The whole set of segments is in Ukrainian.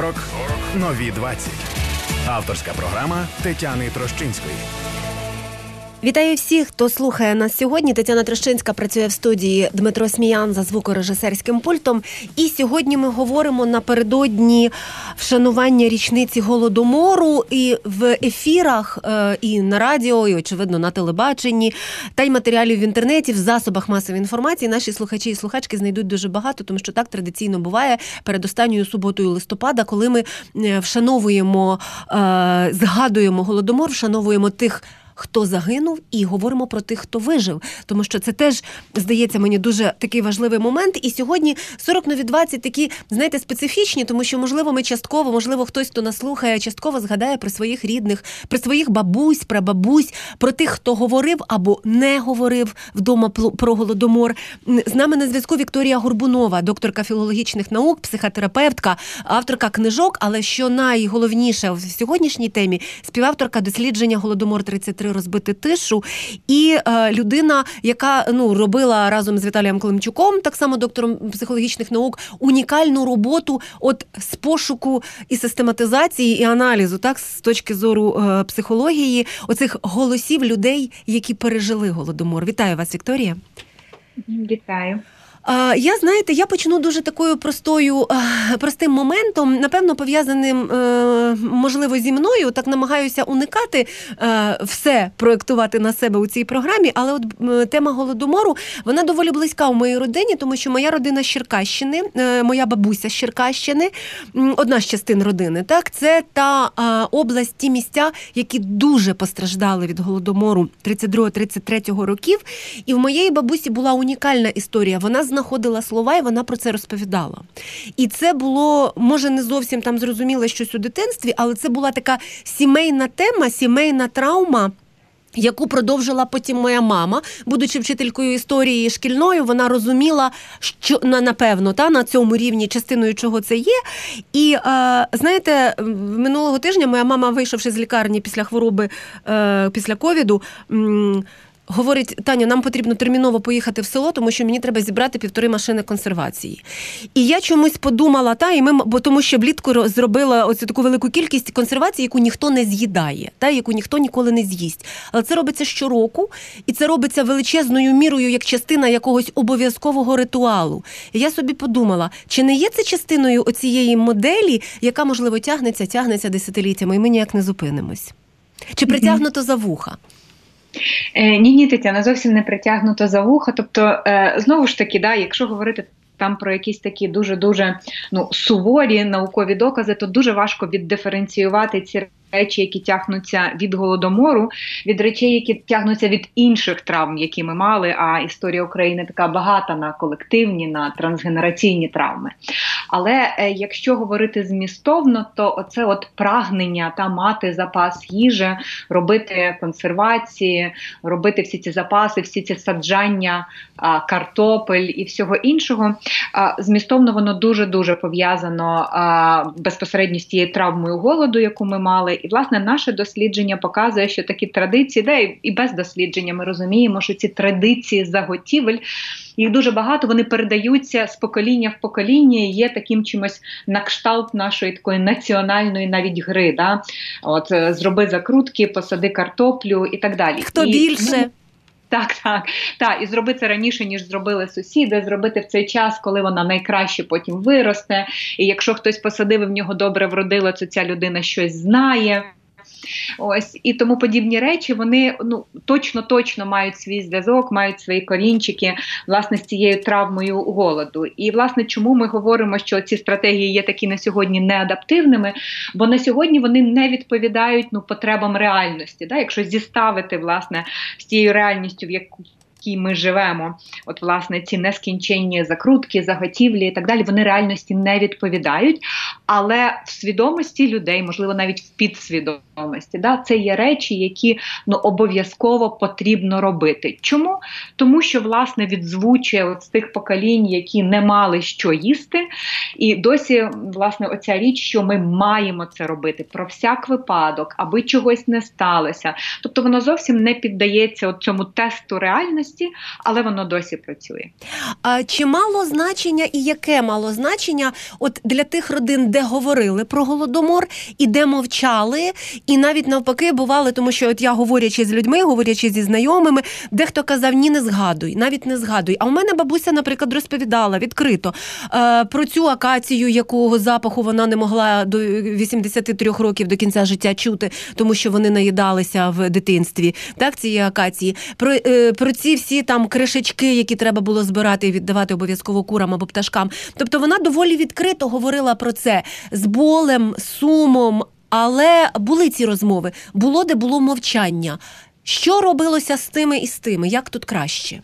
40 нові 20. Авторська програма Тетяни Трощинської. Вітаю всіх, хто слухає нас сьогодні. Тетяна Трощинська працює в студії Дмитро Сміян за звукорежисерським пультом. І сьогодні ми говоримо напередодні вшанування річниці голодомору і в ефірах, е, і на радіо, і очевидно на телебаченні, та й матеріалів в інтернеті, в засобах масової інформації. Наші слухачі і слухачки знайдуть дуже багато, тому що так традиційно буває перед останньою суботою листопада, коли ми е, вшановуємо, е, згадуємо голодомор, вшановуємо тих хто загинув, і говоримо про тих, хто вижив. Тому що це теж здається мені дуже такий важливий момент. І сьогодні 40 нові 20 такі, знаєте, специфічні, тому що, можливо, ми частково, можливо, хтось, хто нас слухає, частково згадає про своїх рідних, про своїх бабусь, прабабусь, про тих, хто говорив або не говорив вдома про голодомор. З нами на зв'язку Вікторія Горбунова, докторка філологічних наук, психотерапевтка, авторка книжок, але що найголовніше в сьогоднішній темі співавторка дослідження голодомор 33 розбити тишу. І е, людина, яка ну робила разом з Віталієм Климчуком, так само доктором психологічних наук, унікальну роботу от з пошуку і систематизації і аналізу, так з точки зору е, психології, оцих голосів людей, які пережили голодомор. Вітаю вас, Вікторія. Вітаю. Я знаєте, я почну дуже такою простою, простим моментом, напевно, пов'язаним е, можливо зі мною. Так намагаюся уникати е, все проектувати на себе у цій програмі. Але от тема голодомору вона доволі близька у моїй родині, тому що моя родина з Черкащини, е, моя бабуся з Черкащини, одна з частин родини. Так, це та область, ті місця, які дуже постраждали від голодомору 32-33 років. І в моєї бабусі була унікальна історія. Вона знаходила слова, і вона про це розповідала. І це було, може, не зовсім там зрозуміло щось у дитинстві, але це була така сімейна тема, сімейна травма. Яку продовжила потім моя мама, будучи вчителькою історії шкільною, вона розуміла, що напевно та на цьому рівні частиною чого це є. І е, знаєте, минулого тижня моя мама, вийшовши з лікарні після хвороби, е, після ковіду говорить: Таня, нам потрібно терміново поїхати в село, тому що мені треба зібрати півтори машини консервації. І я чомусь подумала, та і ми, бо тому що влітку зробила оцю таку велику кількість консервації, яку ніхто не з'їдає, та яку ніхто ніколи не з'їсть. Але це робиться щороку, і це робиться величезною мірою як частина якогось обов'язкового ритуалу. І я собі подумала, чи не є це частиною оцієї моделі, яка можливо тягнеться, тягнеться десятиліттями, і ми ніяк не зупинимось? Чи притягнуто за вуха? Е, ні, ні, Тетяна, зовсім не притягнуто за вуха. Тобто, е, знову ж таки, да, якщо говорити там про якісь такі дуже дуже ну суворі наукові докази, то дуже важко віддиференціювати ці речі, які тягнуться від голодомору, від речей, які тягнуться від інших травм, які ми мали. А історія України така багата на колективні, на трансгенераційні травми. Але е, якщо говорити змістовно, то оце от прагнення та мати запас їжі, робити консервації, робити всі ці запаси, всі ці саджання, картопель і всього іншого, змістовно воно дуже дуже пов'язано безпосередньо з тією травмою голоду, яку ми мали. І власне наше дослідження показує, що такі традиції, де і без дослідження ми розуміємо, що ці традиції заготівель. Їх дуже багато, вони передаються з покоління в покоління і є таким чимось на кшталт нашої такої національної навіть гри. Да? От е, Зроби закрутки, посади картоплю і так далі. Хто і, більше? Так, так, так, і зробити це раніше, ніж зробили сусіди, зробити в цей час, коли вона найкраще потім виросте. І якщо хтось посадив і в нього добре вродило, то ця людина щось знає. Ось і тому подібні речі вони ну точно точно мають свій зв'язок, мають свої корінчики власне з цією травмою голоду. І власне, чому ми говоримо, що ці стратегії є такі на сьогодні неадаптивними, бо на сьогодні вони не відповідають ну потребам реальності. Да? Якщо зіставити власне з тією реальністю, в яку якій ми живемо, от власне ці нескінченні закрутки, заготівлі і так далі, вони реальності не відповідають. Але в свідомості людей, можливо, навіть в підсвідомості, да, це є речі, які ну обов'язково потрібно робити. Чому? Тому що власне відзвучує от з тих поколінь, які не мали що їсти, і досі власне оця річ, що ми маємо це робити про всяк випадок, аби чогось не сталося. Тобто воно зовсім не піддається цьому тесту реальності свідомості, але воно досі працює. А чи мало значення і яке мало значення от для тих родин, де говорили про голодомор і де мовчали, і навіть навпаки бували, тому що от я говорячи з людьми, говорячи зі знайомими, дехто казав ні, не згадуй, навіть не згадуй. А у мене бабуся, наприклад, розповідала відкрито е, про цю акацію, якого запаху вона не могла до 83 років до кінця життя чути, тому що вони наїдалися в дитинстві. Так, цієї акації, про, е, про ці всі там кришечки, які треба було збирати і віддавати обов'язково курам або пташкам. Тобто вона доволі відкрито говорила про це з болем, сумом. Але були ці розмови, було де було мовчання. Що робилося з тими і з тими? Як тут краще?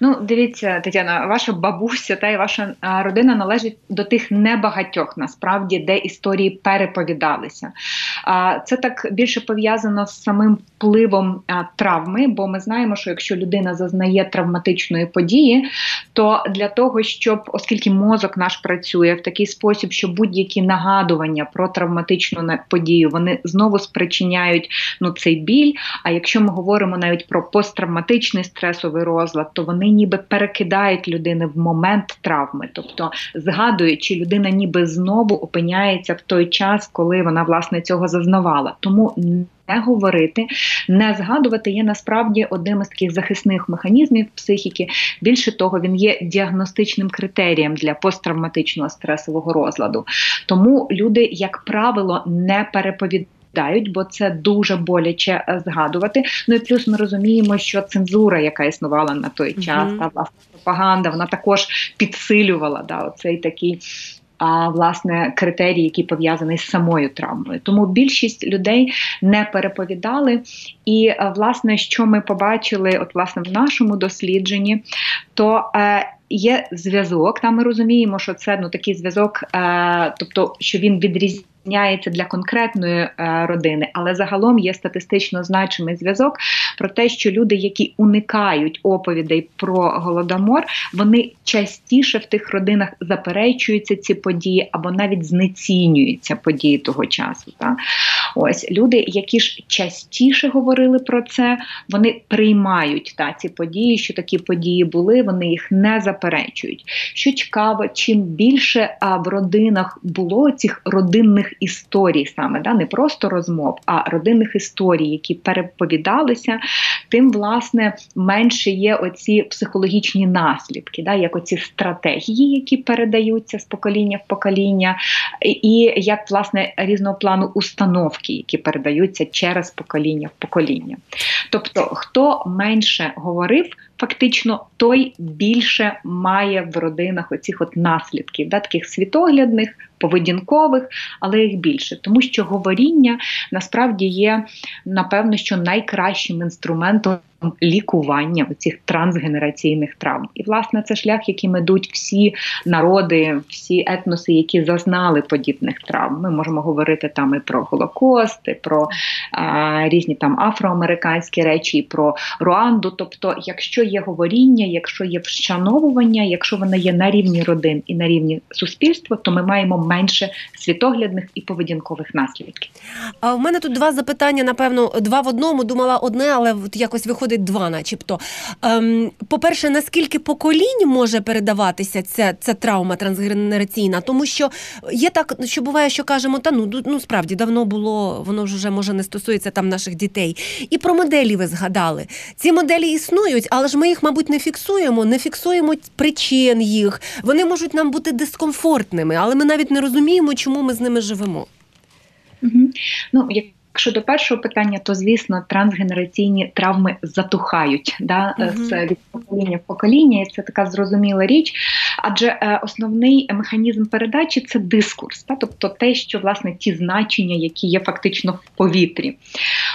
Ну, дивіться, Тетяна, ваша бабуся та й ваша родина належить до тих небагатьох, насправді, де історії переповідалися. Це так більше пов'язано з самим впливом травми, бо ми знаємо, що якщо людина зазнає травматичної події, то для того, щоб, оскільки мозок наш працює в такий спосіб, що будь-які нагадування про травматичну подію вони знову спричиняють ну, цей біль. А якщо ми говоримо навіть про посттравматичний стресовий розлад, то вони ніби перекидають людини в момент травми, тобто згадують, чи людина ніби знову опиняється в той час, коли вона власне цього зазнавала. Тому не говорити, не згадувати є насправді одним із таких захисних механізмів психіки. Більше того, він є діагностичним критерієм для посттравматичного стресового розладу. Тому люди, як правило, не переповідають дають, бо це дуже боляче е, згадувати. Ну і плюс ми розуміємо, що цензура, яка існувала на той час, та власне пропаганда, вона також підсилювала да, оцей такий. А власне критерії, які пов'язані з самою травмою, тому більшість людей не переповідали. І е, власне, що ми побачили, от власне в нашому дослідженні, то е, є зв'язок. Там ми розуміємо, що це ну такий зв'язок, е, тобто що він відрізняє відрізняється для конкретної е, родини, але загалом є статистично значимий зв'язок про те, що люди, які уникають оповідей про голодомор, вони частіше в тих родинах заперечуються ці події або навіть знецінюються події того часу. Так? Ось люди, які ж частіше говорили про це, вони приймають та ці події, що такі події були, вони їх не заперечують. Що цікаво, чим більше а, в родинах було цих родинних історій, саме да, не просто розмов, а родинних історій, які переповідалися, тим власне менше є оці психологічні наслідки, да, як оці стратегії, які передаються з покоління в покоління, і як власне різного плану установки, які передаються через покоління в покоління. Тобто, хто менше говорив, фактично той більше має в родинах оцих от наслідків, да, таких світоглядних, поведінкових, але їх більше, тому що говоріння насправді є напевно що найкращим інструментом лікування цих трансгенераційних травм. І, власне, це шлях, яким ідуть всі народи, всі етноси, які зазнали подібних травм. Ми можемо говорити там і про Голокост, і про а, різні там афроамериканські речі, і про Руанду. Тобто, якщо є говоріння, якщо є вшановування, якщо воно є на рівні родин і на рівні суспільства, то ми маємо менше світоглядних і поведінкових наслідків. А в мене тут два запитання, напевно, два в одному. Думала одне, але якось виходить два, начебто. Ем, По-перше, наскільки поколінь може передаватися ця ця травма трансгенераційна? Тому що є так, що буває, що кажемо, та ну ну справді давно було, воно ж вже може не стосується там наших дітей. І про моделі ви згадали. Ці моделі існують, але ж ми їх, мабуть, не фіксуємо, не фіксуємо причин їх. Вони можуть нам бути дискомфортними, але ми навіть не розуміємо, чому ми з ними живемо. Угу. Ну, як Якщо до першого питання, то звісно трансгенераційні травми затухають да, угу. з від покоління в покоління, і це така зрозуміла річ. Адже е, основний механізм передачі це дискурс, та, тобто те, що власне ті значення, які є фактично в повітрі.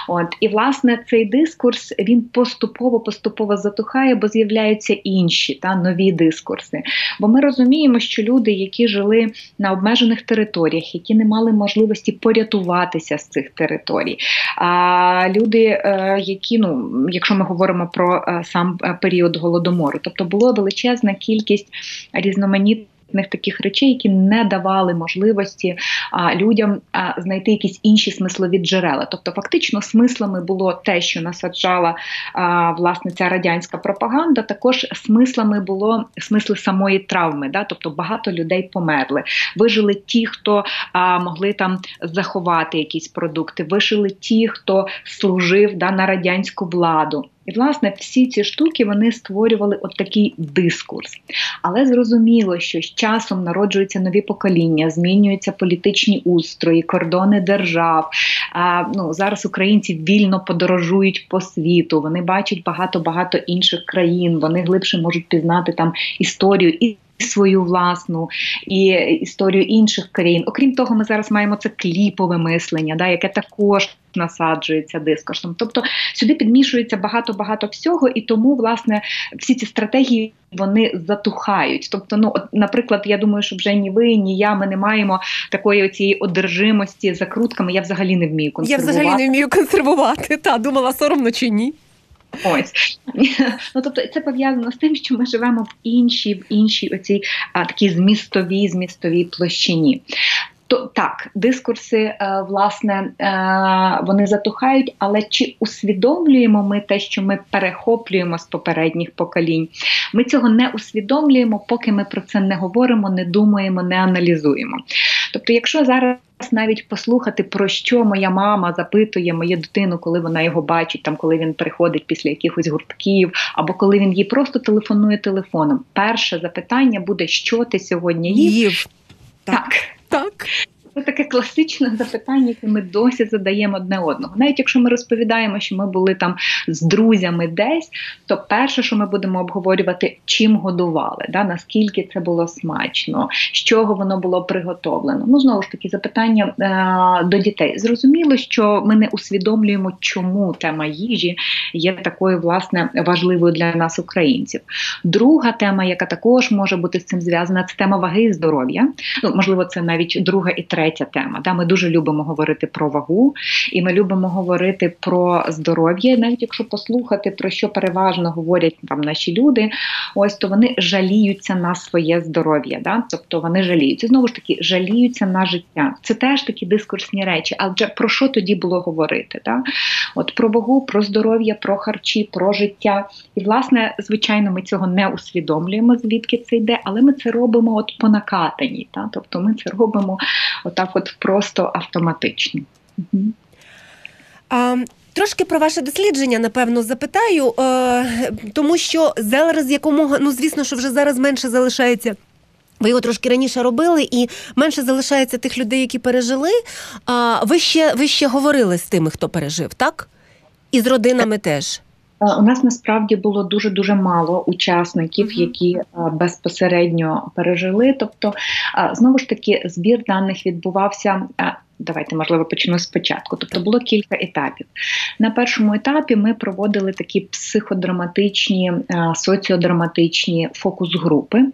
От І власне цей дискурс він поступово-поступово затухає, бо з'являються інші та нові дискурси. Бо ми розуміємо, що люди, які жили на обмежених територіях, які не мали можливості порятуватися з цих територій. А люди, е, які ну, якщо ми говоримо про е, сам період голодомору, тобто була величезна кількість різноманітних таких речей, які не давали можливості а, людям а, знайти якісь інші смислові джерела. Тобто, фактично, смислами було те, що насаджала а, власне ця радянська пропаганда. Також смислами було смисли самої травми. Да? Тобто багато людей померли. Вижили ті, хто а, могли там заховати якісь продукти, вижили ті, хто служив да, на радянську владу. І, власне, всі ці штуки вони створювали от такий дискурс. Але зрозуміло, що з часом народжуються нові покоління, змінюються політичні устрої, кордони держав. А, ну, Зараз українці вільно подорожують по світу, вони бачать багато-багато інших країн, вони глибше можуть пізнати там історію. і Свою власну і історію інших країн. Окрім того, ми зараз маємо це кліпове мислення, да, яке також насаджується дискурсом. Тобто сюди підмішується багато-багато всього, і тому, власне, всі ці стратегії вони затухають. Тобто, ну, от, наприклад, я думаю, що вже ні ви, ні я, ми не маємо такої цієї одержимості закрутками. Я взагалі не вмію консервувати. Я взагалі не вмію консервувати. Та думала соромно чи ні. Ось ну тобто це пов'язано з тим, що ми живемо в іншій, в іншій оцій а, такій змістовій змістовій площині. То так, дискурси, е, власне, е, вони затухають, але чи усвідомлюємо ми те, що ми перехоплюємо з попередніх поколінь? Ми цього не усвідомлюємо, поки ми про це не говоримо, не думаємо, не аналізуємо. Тобто, якщо зараз навіть послухати, про що моя мама запитує мою дитину, коли вона його бачить, там коли він приходить після якихось гуртків, або коли він їй просто телефонує телефоном. Перше запитання буде, що ти сьогодні їв? їв. Так. Так. stuck. Це таке класичне запитання, яке ми досі задаємо одне одного. Навіть якщо ми розповідаємо, що ми були там з друзями десь, то перше, що ми будемо обговорювати, чим годували, да, наскільки це було смачно, з чого воно було приготовлено. Ну знову ж таки, запитання е- до дітей. Зрозуміло, що ми не усвідомлюємо, чому тема їжі є такою власне важливою для нас, українців. Друга тема, яка також може бути з цим зв'язана, це тема ваги і здоров'я. Ну можливо, це навіть друга і третя третя тема. Да, Ми дуже любимо говорити про вагу, і ми любимо говорити про здоров'я. Навіть якщо послухати, про що переважно говорять там наші люди, ось то вони жаліються на своє здоров'я. Да? Тобто вони жаліються. Знову ж таки, жаліються на життя. Це теж такі дискурсні речі. Адже про що тоді було говорити? Да? От Про вагу, про здоров'я, про харчі, про життя. І, власне, звичайно, ми цього не усвідомлюємо, звідки це йде, але ми це робимо от по накатанні. Да? Тобто ми це робимо отак, от просто автоматично. Угу. А, Трошки про ваше дослідження, напевно, запитаю, е, тому що зараз якомога, ну звісно, що вже зараз менше залишається. Ви його трошки раніше робили, і менше залишається тих людей, які пережили. А ви ще ви ще говорили з тими, хто пережив, так? І з родинами теж. У нас насправді було дуже дуже мало учасників, які безпосередньо пережили. Тобто, знову ж таки, збір даних відбувався Давайте, можливо, почну спочатку. Тобто було кілька етапів. На першому етапі ми проводили такі психодраматичні, е, соціодраматичні фокус-групи.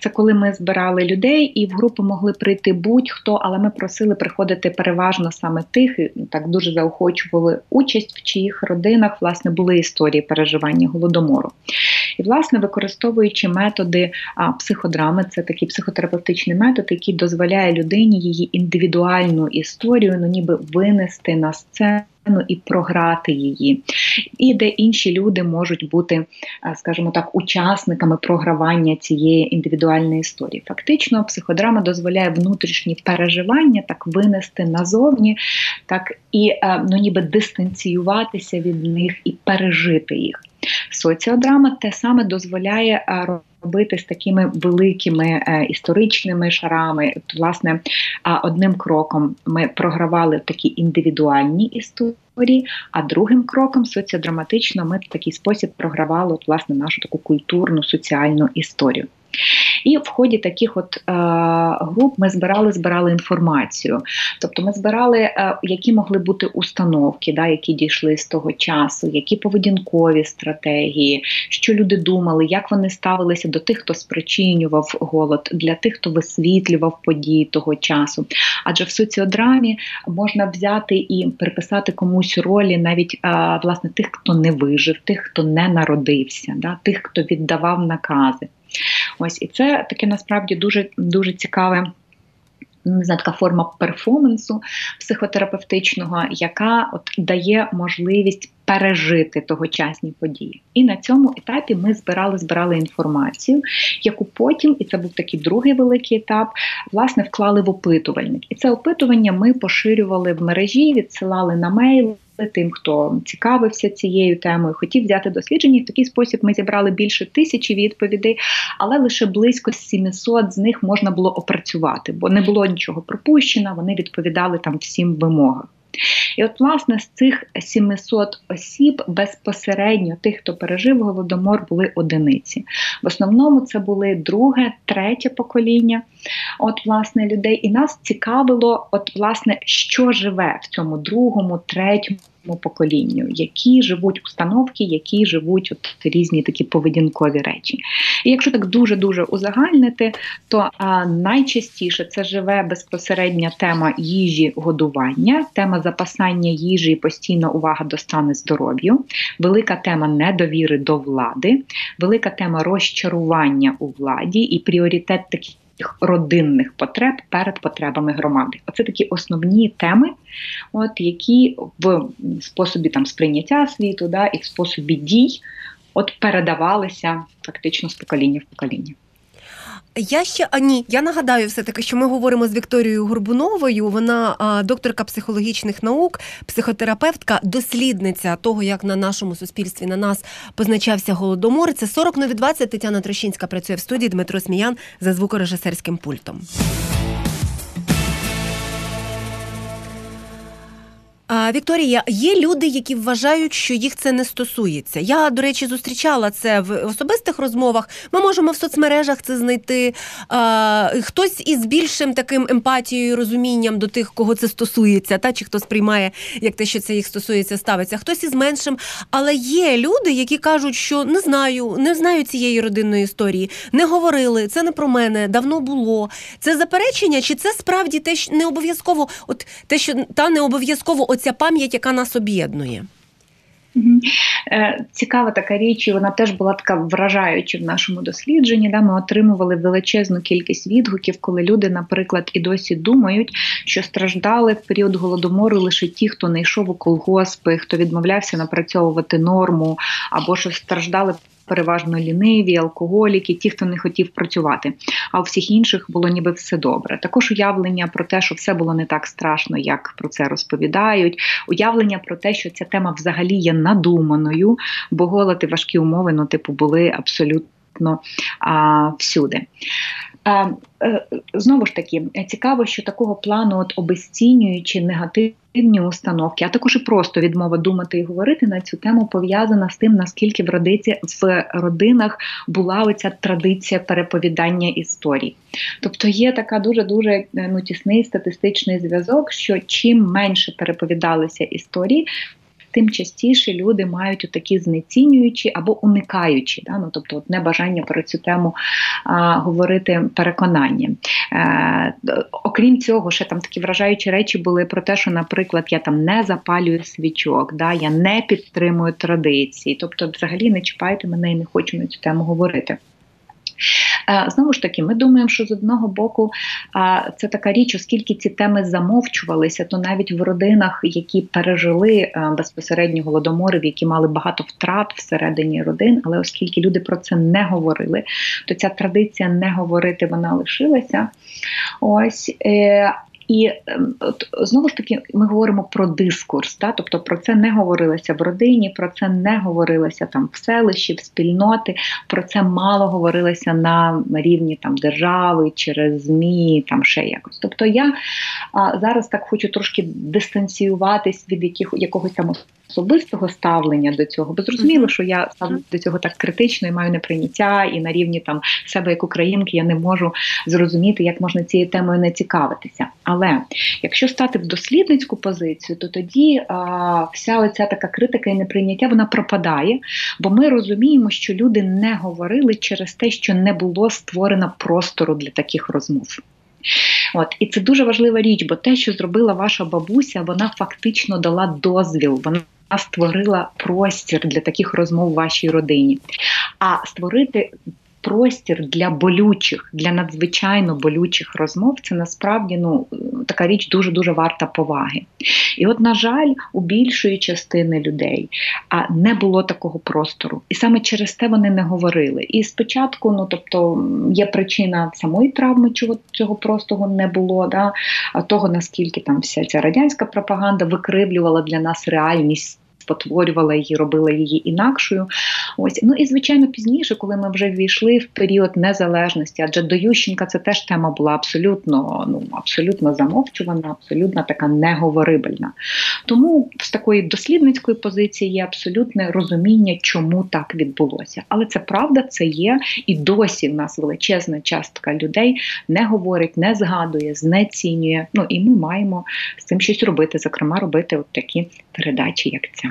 Це коли ми збирали людей, і в групу могли прийти будь-хто, але ми просили приходити переважно саме тих, і так дуже заохочували участь, в чиїх родинах власне були історії переживання голодомору. І, власне, використовуючи методи психодрами, це такий психотерапевтичний метод, який дозволяє людині її індивідуальну історію, ну ніби винести на сцену. І програти її, і де інші люди можуть бути, скажімо так, учасниками програвання цієї індивідуальної історії. Фактично, психодрама дозволяє внутрішні переживання так винести назовні, так і ну, ніби дистанціюватися від них і пережити їх. Соціодрама те саме дозволяє робити з такими великими е, історичними шарами. Власне, одним кроком ми програвали такі індивідуальні історії, а другим кроком соціодраматично ми в такий спосіб програвали от, власне нашу таку культурну соціальну історію. І в ході таких от е, груп ми збирали збирали інформацію. Тобто ми збирали, е, які могли бути установки, да, які дійшли з того часу, які поведінкові стратегії, що люди думали, як вони ставилися до тих, хто спричинював голод, для тих, хто висвітлював події того часу. Адже в соціодрамі можна взяти і приписати комусь ролі навіть е, власне тих, хто не вижив, тих, хто не народився, да, тих, хто віддавав накази. Ось і це таке насправді дуже дуже цікаве не знаю, така форма перформансу психотерапевтичного, яка от дає можливість пережити тогочасні події. І на цьому етапі ми збирали збирали інформацію, яку потім, і це був такий другий великий етап, власне, вклали в опитувальник. І це опитування ми поширювали в мережі, відсилали на мейл тим, хто цікавився цією темою, хотів взяти дослідження. В такий спосіб ми зібрали більше тисячі відповідей, але лише близько 700 з них можна було опрацювати, бо не було нічого пропущено. Вони відповідали там всім вимогам. І от, власне, з цих 700 осіб безпосередньо тих, хто пережив голодомор, були одиниці. В основному це були друге, третє покоління от, власне, людей. І нас цікавило, от, власне, що живе в цьому другому, третьому поколінню, які живуть установки, які живуть от різні такі поведінкові речі. І якщо так дуже дуже узагальнити, то а, найчастіше це живе безпосередня тема їжі годування, тема запасання їжі і постійна увага до стану здоров'ю, велика тема недовіри до влади, велика тема розчарування у владі і пріоритет таких родинних потреб перед потребами громади. Оце такі основні теми, от які в способі там сприйняття світу, да, і в способі дій от передавалися фактично з покоління в покоління. Я ще а ні, я нагадаю все таки, що ми говоримо з Вікторією Горбуновою. Вона а, докторка психологічних наук, психотерапевтка, дослідниця того, як на нашому суспільстві на нас позначався голодомор. Це 40 нові 20. Тетяна Трощинська працює в студії Дмитро Сміян за звукорежисерським пультом. Вікторія, є люди, які вважають, що їх це не стосується. Я, до речі, зустрічала це в особистих розмовах. Ми можемо в соцмережах це знайти. Хтось із більшим таким емпатією, розумінням до тих, кого це стосується, та чи хто сприймає, як те, що це їх стосується, ставиться. Хтось із меншим. Але є люди, які кажуть, що не знаю, не знаю цієї родинної історії, не говорили. Це не про мене, давно було. Це заперечення, чи це справді те, що не обов'язково, от те, що та не обов'язково оця пам'ять, яка нас об'єднує. Е, цікава така річ, і вона теж була така вражаюча в нашому дослідженні. Да, Ми отримували величезну кількість відгуків, коли люди, наприклад, і досі думають, що страждали в період голодомору лише ті, хто не йшов у колгоспи, хто відмовлявся напрацьовувати норму, або що страждали переважно ліниві, алкоголіки, ті, хто не хотів працювати. А у всіх інших було ніби все добре. Також уявлення про те, що все було не так страшно, як про це розповідають. Уявлення про те, що ця тема взагалі є надуманою, бо голод і важкі умови, ну, типу, були абсолютно а, всюди. Е, Знову ж таки, цікаво, що такого плану, от обесцінюючи негативні установки, а також і просто відмова думати і говорити на цю тему пов'язана з тим, наскільки в родиці в родинах була оця традиція переповідання історій. Тобто є така дуже дуже ну, тісний статистичний зв'язок, що чим менше переповідалися історії, тим частіше люди мають такі знецінюючі або уникаючі, да? ну, тобто от небажання про цю тему а, говорити переконання. Е, Окрім цього, ще там такі вражаючі речі були про те, що, наприклад, я там не запалюю свічок, да? я не підтримую традиції, тобто, взагалі не чіпайте мене і не хочу на цю тему говорити. Е, знову ж таки, ми думаємо, що з одного боку це така річ, оскільки ці теми замовчувалися, то навіть в родинах, які пережили е, безпосередньо голодомори, які мали багато втрат всередині родин, але оскільки люди про це не говорили, то ця традиція не говорити вона лишилася. Ось е, і ем, от знову ж таки ми говоримо про дискурс, та? тобто про це не говорилося в родині, про це не говорилося там в селищі, в спільноти, про це мало говорилося на рівні там держави через ЗМІ, там ще якось. Тобто я а, зараз так хочу трошки дистанціюватись від яких, якогось там особистого ставлення до цього, бо зрозуміло, що я ставлю до цього так критично і маю неприйняття, і на рівні там себе як українки я не можу зрозуміти, як можна цією темою не цікавитися. Але якщо стати в дослідницьку позицію, то тоді а, вся оця така критика і неприйняття вона пропадає, бо ми розуміємо, що люди не говорили через те, що не було створено простору для таких розмов. От і це дуже важлива річ, бо те, що зробила ваша бабуся, вона фактично дала дозвіл. Вона створила простір для таких розмов в вашій родині. А створити простір для болючих, для надзвичайно болючих розмов, це насправді ну, така річ дуже дуже варта поваги. І от, на жаль, у більшої частини людей а не було такого простору. І саме через те вони не говорили. І спочатку, ну тобто, є причина самої травми, чого цього простого не було, да, того наскільки там вся ця радянська пропаганда викривлювала для нас реальність спотворювала її, робила її інакшою. Ось ну і звичайно пізніше, коли ми вже ввійшли в період незалежності, адже до Ющенка це теж тема була абсолютно ну абсолютно замовчувана, абсолютно така неговорибельна. Тому з такої дослідницької позиції є абсолютне розуміння, чому так відбулося. Але це правда, це є, і досі в нас величезна частка людей не говорить, не згадує, знецінює. Ну і ми маємо з цим щось робити, зокрема, робити от такі передачі, як ця.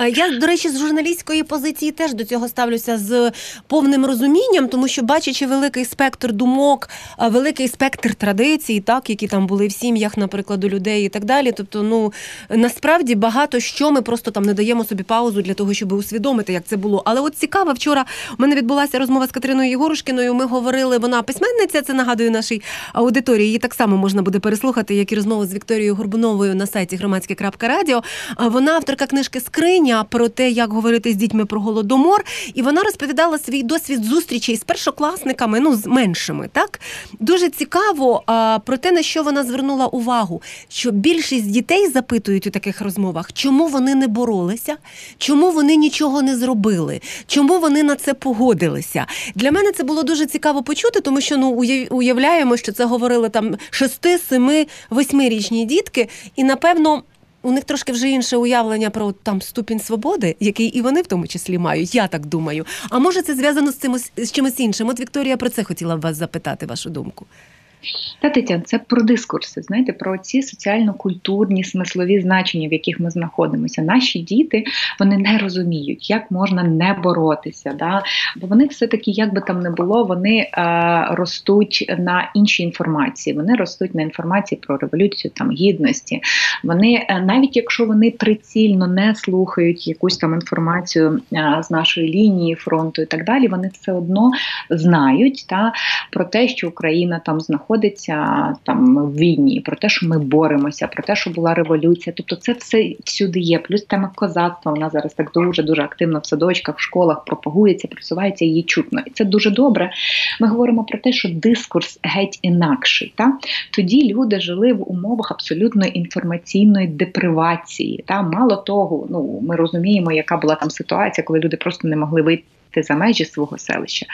Я, до речі, з журналістської позиції теж до цього ставлюся з повним розумінням, тому що бачачи великий спектр думок, великий спектр традицій, так які там були в сім'ях, наприклад, у людей і так далі. Тобто, ну насправді багато що ми просто там не даємо собі паузу для того, щоб усвідомити, як це було. Але от цікаво, вчора у мене відбулася розмова з Катериною Єгорушкіною. Ми говорили, вона письменниця, це нагадую нашій аудиторії. Її так само можна буде переслухати, як і розмову з Вікторією Горбуновою на сайті громадське.радіо. Вона авторка книжки Скринь про те, як говорити з дітьми про голодомор, і вона розповідала свій досвід зустрічей з першокласниками, ну з меншими. Так дуже цікаво а, про те, на що вона звернула увагу, що більшість дітей запитують у таких розмовах, чому вони не боролися, чому вони нічого не зробили, чому вони на це погодилися. Для мене це було дуже цікаво почути, тому що ну уявляємо, що це говорили там шести, семи, восьмирічні дітки, і напевно у них трошки вже інше уявлення про там ступінь свободи, який і вони в тому числі мають. Я так думаю. А може це зв'язано з цим з чимось іншим? От Вікторія про це хотіла б вас запитати, вашу думку. Та Тетяна, це про дискурси, знаєте, про ці соціально-культурні смислові значення, в яких ми знаходимося. Наші діти вони не розуміють, як можна не боротися. Да? Бо вони все-таки, як би там не було, вони е, ростуть на іншій інформації. Вони ростуть на інформації про революцію там гідності. Вони, е, навіть якщо вони прицільно не слухають якусь там інформацію е, з нашої лінії фронту і так далі, вони все одно знають та, про те, що Україна там знаходиться знаходиться там в війні, про те, що ми боремося, про те, що була революція. Тобто, це все всюди є. Плюс тема козацтва вона зараз так дуже дуже активно в садочках, в школах пропагується, просувається її чутно. І це дуже добре. Ми говоримо про те, що дискурс геть інакший. Та? Тоді люди жили в умовах абсолютно інформаційної депривації. Та? Мало того, ну ми розуміємо, яка була там ситуація, коли люди просто не могли вийти за межі свого селища.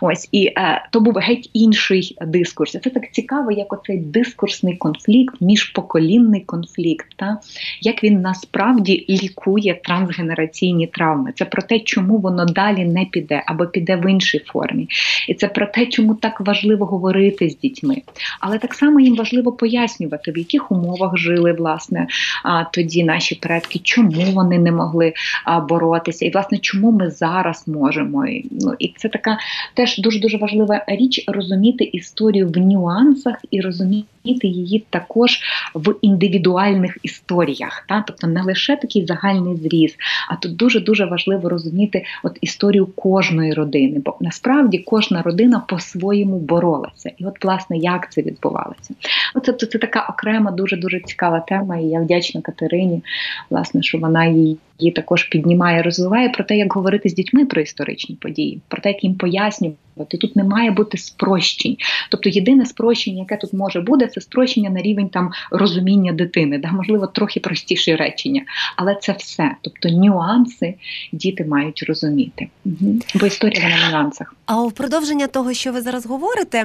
Ось і е, то був геть інший дискурс. Це так цікаво, як оцей дискурсний конфлікт, міжпоколінний конфлікт, та як він насправді лікує трансгенераційні травми. Це про те, чому воно далі не піде або піде в іншій формі. І це про те, чому так важливо говорити з дітьми. Але так само їм важливо пояснювати, в яких умовах жили власне а, тоді наші предки, чому вони не могли а, боротися, і власне чому ми зараз можемо можемо. Ну і це така теж дуже дуже важлива річ розуміти історію в нюансах і розуміти її також в індивідуальних історіях. Та? Тобто не лише такий загальний зріз, а тут дуже дуже важливо розуміти от історію кожної родини, бо насправді кожна родина по-своєму боролася. І от, власне, як це відбувалося. Оце це, це така окрема, дуже дуже цікава тема. І я вдячна Катерині, власне, що вона її її також піднімає, розвиває про те, як говорити з дітьми про історичні події, про те, як їм пояснювати. Тут не має бути спрощень. Тобто єдине спрощення, яке тут може бути, це спрощення на рівень там розуміння дитини, да, можливо, трохи простіші речення. Але це все. Тобто нюанси діти мають розуміти. Угу. Бо історія на нюансах. А у продовження того, що ви зараз говорите,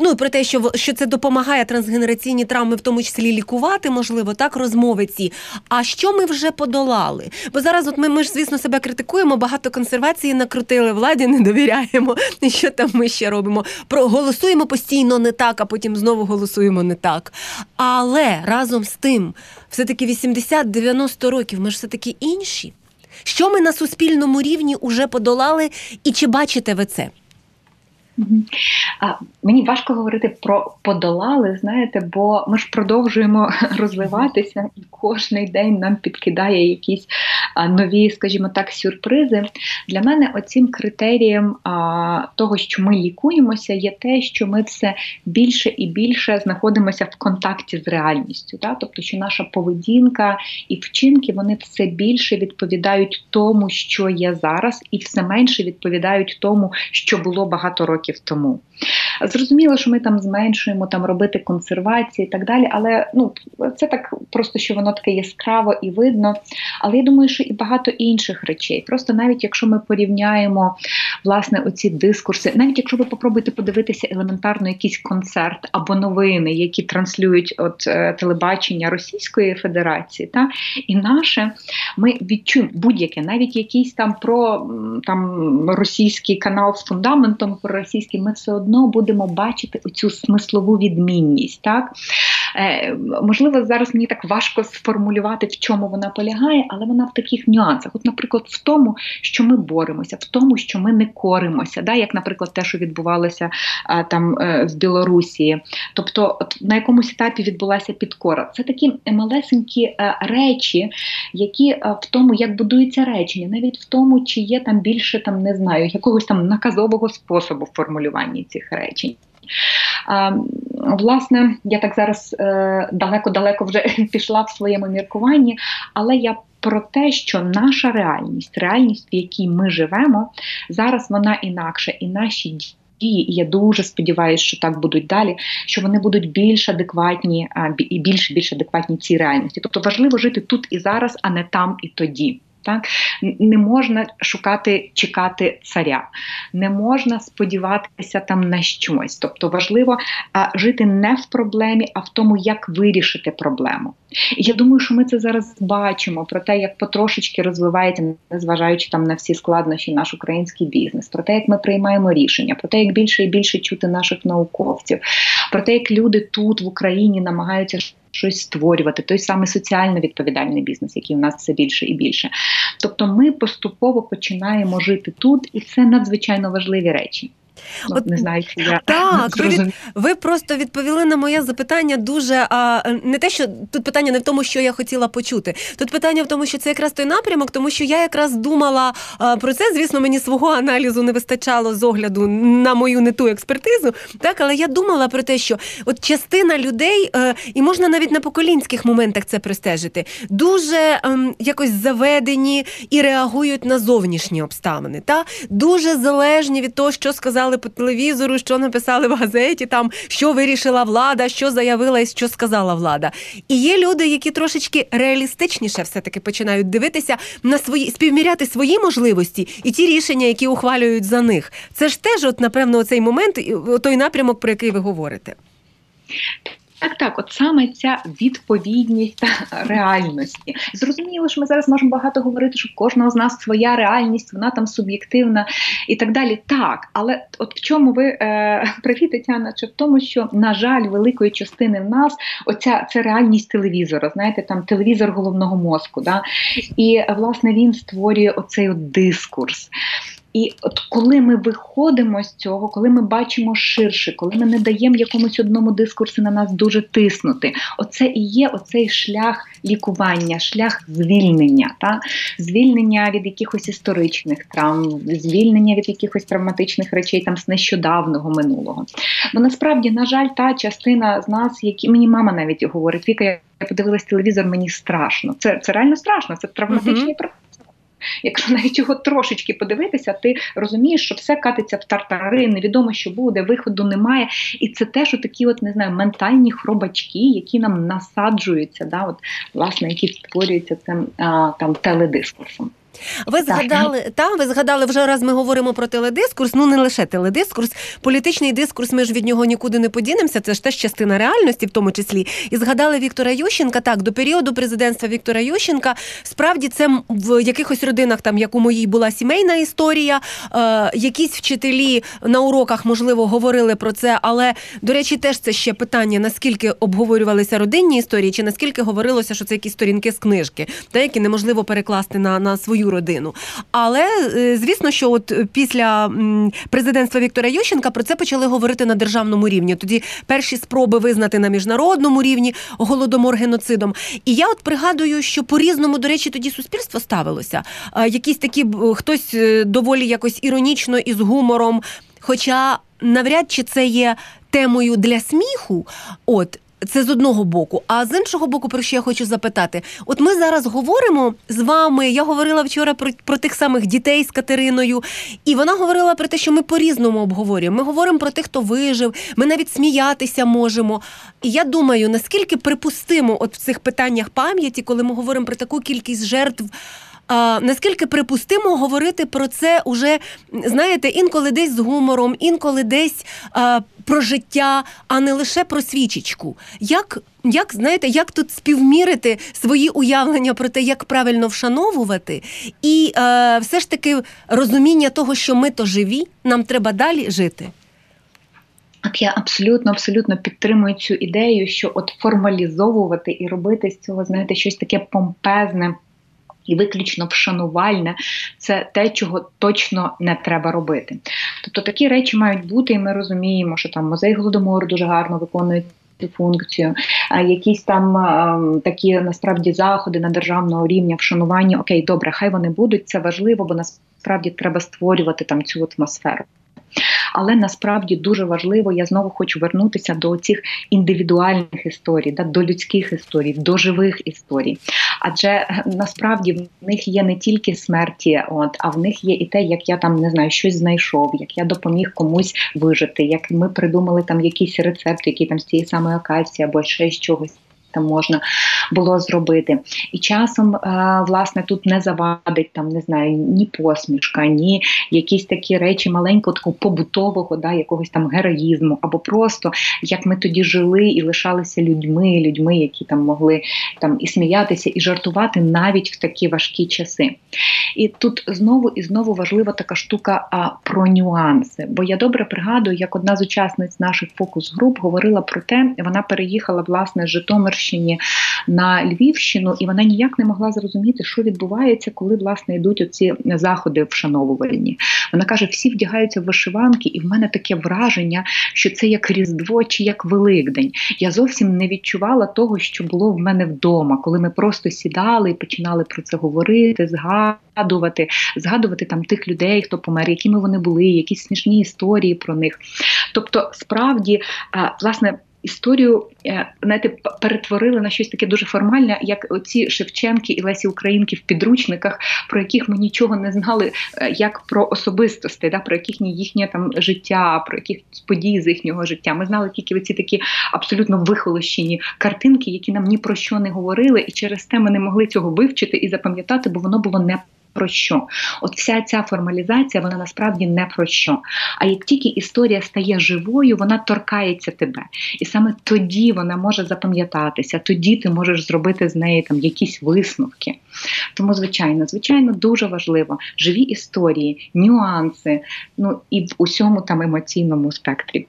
ну про те, що що це допомагає трансгенераційні травми, в тому числі лікувати, можливо, так розмови ці. А що ми вже подолали? Бо зараз, от ми, ми ж звісно себе критикуємо, багато консервації накрутили, владі не довіряємо. Що там ми ще робимо? Проголосуємо постійно не так, а потім знову голосуємо не так. Але разом з тим, все таки 80-90 років, ми ж все таки інші. Що ми на суспільному рівні вже подолали, і чи бачите ви це? А, Мені важко говорити про подолали, знаєте, бо ми ж продовжуємо розвиватися, і кожний день нам підкидає якісь нові, скажімо так, сюрпризи. Для мене оцім критерієм а, того, що ми лікуємося, є те, що ми все більше і більше знаходимося в контакті з реальністю. Да? Тобто, що наша поведінка і вчинки вони все більше відповідають тому, що є зараз, і все менше відповідають тому, що було багато років тому. Зрозуміло, що ми там зменшуємо там робити консервації і так далі, але ну це так просто, що воно таке яскраво і видно. Але я думаю, що і багато інших речей. Просто навіть якщо ми порівняємо власне оці дискурси, навіть якщо ви попробуєте подивитися елементарно якийсь концерт або новини, які транслюють от е, телебачення Російської Федерації, та і наше, ми відчуємо будь-яке, навіть якийсь там про там російський канал з фундаментом, про російський, ми все одно будемо бачити оцю смислову відмінність. так можливо, зараз мені так важко сформулювати, в чому вона полягає, але вона в таких нюансах. От, наприклад, в тому, що ми боремося, в тому, що ми не коримося, да, як, наприклад, те, що відбувалося там е, в Білорусі. Тобто, от на якомусь етапі відбулася підкора. Це такі малесенькі е, речі, які в тому, як будується речення, навіть в тому, чи є там більше там не знаю, якогось там наказового способу формулювання цих речень. Власне, я так зараз е, далеко-далеко вже пішла в своєму міркуванні, але я про те, що наша реальність, реальність, в якій ми живемо, зараз вона інакша, і наші дії. І я дуже сподіваюся, що так будуть далі, що вони будуть більш адекватні і більш більш адекватні цій реальності. Тобто важливо жити тут і зараз, а не там і тоді. Так не можна шукати, чекати царя, не можна сподіватися там на щось. Тобто важливо а, жити не в проблемі, а в тому, як вирішити проблему. І я думаю, що ми це зараз бачимо про те, як потрошечки розвивається, незважаючи там на всі складнощі, наш український бізнес, про те, як ми приймаємо рішення, про те, як більше і більше чути наших науковців, про те, як люди тут в Україні намагаються щось створювати, той самий соціально відповідальний бізнес, який у нас все більше і більше. Тобто, ми поступово починаємо жити тут, і це надзвичайно важливі речі. Ну, От, не знаю, чи я так. Ви, від, ви просто відповіли на моє запитання дуже а не те, що тут питання не в тому, що я хотіла почути. Тут питання в тому, що це якраз той напрямок, тому що я якраз думала а, про це. Звісно, мені свого аналізу не вистачало з огляду на мою не ту експертизу. Так, але я думала про те, що от частина людей, а, е, і можна навіть на поколінських моментах це пристежити, дуже а, ем, якось заведені і реагують на зовнішні обставини. Та дуже залежні від того, що сказали показали по телевізору, що написали в газеті, там що вирішила влада, що заявила і що сказала влада. І є люди, які трошечки реалістичніше все-таки починають дивитися на свої співміряти свої можливості і ті рішення, які ухвалюють за них. Це ж теж, от напевно, цей момент, той напрямок, про який ви говорите. Так, так, от саме ця відповідність та реальності. Зрозуміло, що ми зараз можемо багато говорити, що в кожного з нас своя реальність, вона там суб'єктивна і так далі. Так, але от в чому ви е, праві, Тетяна, чи в тому, що, на жаль, великої частини в нас оця це реальність телевізора, знаєте, там телевізор головного мозку. Да? І власне він створює оцей от дискурс. І от коли ми виходимо з цього, коли ми бачимо ширше, коли ми не даємо якомусь одному дискурсу на нас дуже тиснути, оце і є оцей шлях лікування, шлях звільнення, та звільнення від якихось історичних травм, звільнення від якихось травматичних речей там з нещодавного минулого. Бо насправді, на жаль, та частина з нас, які мені мама навіть говорить, Віка, я подивилась телевізор, мені страшно. Це це реально страшно, це травматичний uh-huh. Якщо навіть його трошечки подивитися, ти розумієш, що все катиться в тартари, невідомо, що буде, виходу немає. І це теж такі, от не знаю, ментальні хробачки, які нам насаджуються, да, от, власне, які створюються цим а, там теледискурсом. Ви згадали та ви згадали вже раз. Ми говоримо про теледискурс. Ну не лише теледискурс, політичний дискурс. Ми ж від нього нікуди не подінемося. Це ж теж частина реальності, в тому числі. І згадали Віктора Ющенка. Так, до періоду президентства Віктора Ющенка справді це в якихось родинах, там як у моїй була сімейна історія. Е, Якісь вчителі на уроках можливо говорили про це. Але до речі, теж це ще питання: наскільки обговорювалися родинні історії, чи наскільки говорилося, що це якісь сторінки з книжки, та які неможливо перекласти на, на свою свою родину. Але е, звісно, що от після президентства Віктора Ющенка про це почали говорити на державному рівні. Тоді перші спроби визнати на міжнародному рівні голодомор геноцидом. І я от пригадую, що по різному, до речі, тоді суспільство ставилося. Якісь такі хтось е, доволі якось іронічно і з гумором. Хоча навряд чи це є темою для сміху, от це з одного боку. А з іншого боку, про що я хочу запитати: от ми зараз говоримо з вами. Я говорила вчора про, про тих самих дітей з Катериною, і вона говорила про те, що ми по-різному обговорюємо. Ми говоримо про тих, хто вижив, ми навіть сміятися можемо. І я думаю, наскільки припустимо от в цих питаннях пам'яті, коли ми говоримо про таку кількість жертв. А, Наскільки припустимо говорити про це уже, знаєте, інколи десь з гумором, інколи десь а, про життя, а не лише про свічечку. Як як знаєте, як тут співмірити свої уявлення про те, як правильно вшановувати, і е, все ж таки розуміння того, що ми то живі, нам треба далі жити. Так, я абсолютно абсолютно підтримую цю ідею, що от формалізовувати і робити з цього, знаєте, щось таке помпезне і виключно вшанувальне це те, чого точно не треба робити. Тобто такі речі мають бути, і ми розуміємо, що там музей голодомору дуже гарно виконує. Цю функцію, якісь там а, такі насправді заходи на державного рівня вшанування. Окей, добре, хай вони будуть. Це важливо, бо насправді треба створювати там цю атмосферу. Але насправді дуже важливо, я знову хочу вернутися до цих індивідуальних історій, да, до людських історій, до живих історій. Адже е, насправді в них є не тільки смерті, от а в них є і те, як я там не знаю, щось знайшов, як я допоміг комусь вижити, як ми придумали там якийсь рецепт, який там з цієї самої акації або ще з чогось там можна було зробити. І часом, е, власне, тут не завадить там, не знаю, ні посмішка, ні якісь такі речі маленького такого побутового, да, якогось там героїзму, або просто як ми тоді жили і лишалися людьми, людьми, які там могли там і сміятися, і жартувати навіть в такі важкі часи. І тут знову і знову важлива така штука а, про нюанси. Бо я добре пригадую, як одна з учасниць наших фокус-груп говорила про те, вона переїхала власне з Житомирщині на Львівщину, і вона ніяк не могла зрозуміти, що відбувається, коли власне йдуть оці заходи вшановувальні. Вона каже: всі вдягаються в вишиванки, і в мене таке враження, що це як Різдво чи як Великдень. Я зовсім не відчувала того, що було в мене вдома, коли ми просто сідали і починали про це говорити, згадувати, згадувати там тих людей, хто помер, якими вони були, якісь смішні історії про них. Тобто, справді, власне історію е, знаєте, перетворили на щось таке дуже формальне, як оці Шевченки і Лесі Українки в підручниках, про яких ми нічого не знали, е, як про особистості, да, про яких їхнє там життя, про яких події з їхнього життя. Ми знали тільки оці такі абсолютно вихолощені картинки, які нам ні про що не говорили, і через те ми не могли цього вивчити і запам'ятати, бо воно було не про що. От вся ця формалізація, вона насправді не про що. А як тільки історія стає живою, вона торкається тебе. І саме тоді вона може запам'ятатися, тоді ти можеш зробити з неї там якісь висновки. Тому, звичайно, звичайно, дуже важливо живі історії, нюанси, ну і в усьому там емоційному спектрі.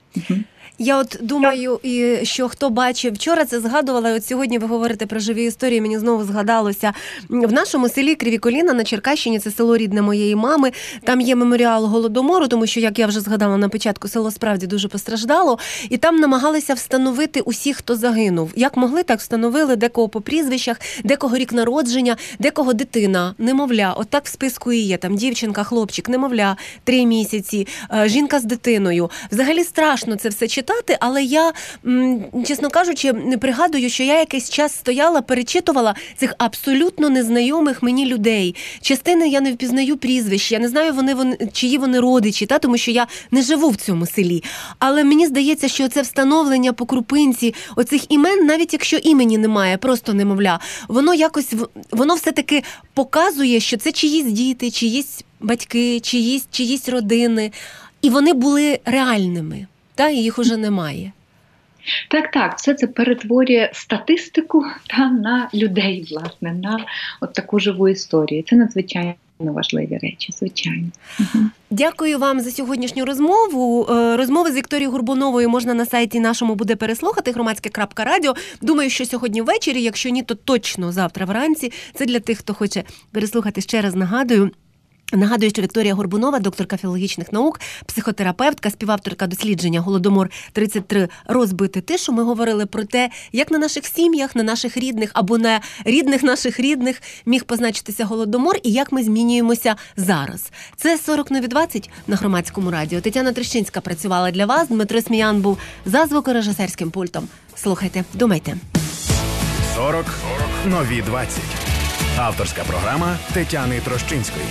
Я от думаю, і що хто бачив вчора, це згадувала. От сьогодні ви говорите про живі історії. Мені знову згадалося в нашому селі Кривіколіна на Черкащині. Це село рідне моєї мами. Там є меморіал голодомору, тому що, як я вже згадала на початку, село справді дуже постраждало, і там намагалися встановити усіх, хто загинув. Як могли, так встановили декого по прізвищах, декого рік народження, декого дитина, немовля. От так в списку і є. Там дівчинка, хлопчик, немовля, три місяці, е, жінка з дитиною. Взагалі страшно це все читати але я, чесно кажучи, не пригадую, що я якийсь час стояла, перечитувала цих абсолютно незнайомих мені людей. Частини я не впізнаю прізвищ, я не знаю, вони вони чиї вони родичі, та тому що я не живу в цьому селі. Але мені здається, що це встановлення по крупинці оцих імен, навіть якщо імені немає, просто немовля, воно якось воно все таки показує, що це чиїсь діти, чиїсь батьки, чиїсь, чиїсь родини, і вони були реальними та і їх уже немає. Так, так, все це перетворює статистику та на людей, власне, на от таку живу історію. Це надзвичайно важливі речі, звичайно. Дякую вам за сьогоднішню розмову. Е, Розмови з Вікторією Гурбуновою можна на сайті нашому буде переслухати громадське.радіо. Думаю, що сьогодні ввечері, якщо ні, то точно завтра вранці. Це для тих, хто хоче переслухати ще раз. Нагадую. Нагадую, що Вікторія Горбунова, докторка філологічних наук, психотерапевтка, співавторка дослідження Голодомор 33 розбити тишу. Ми говорили про те, як на наших сім'ях, на наших рідних або на рідних наших рідних міг позначитися голодомор і як ми змінюємося зараз. Це 40 нові 20 на громадському радіо. Тетяна Трещинська працювала для вас. Дмитро Сміян був за звукорежисерським пультом. Слухайте, думайте. 40 нові 20. Авторська програма Тетяни Трощинської.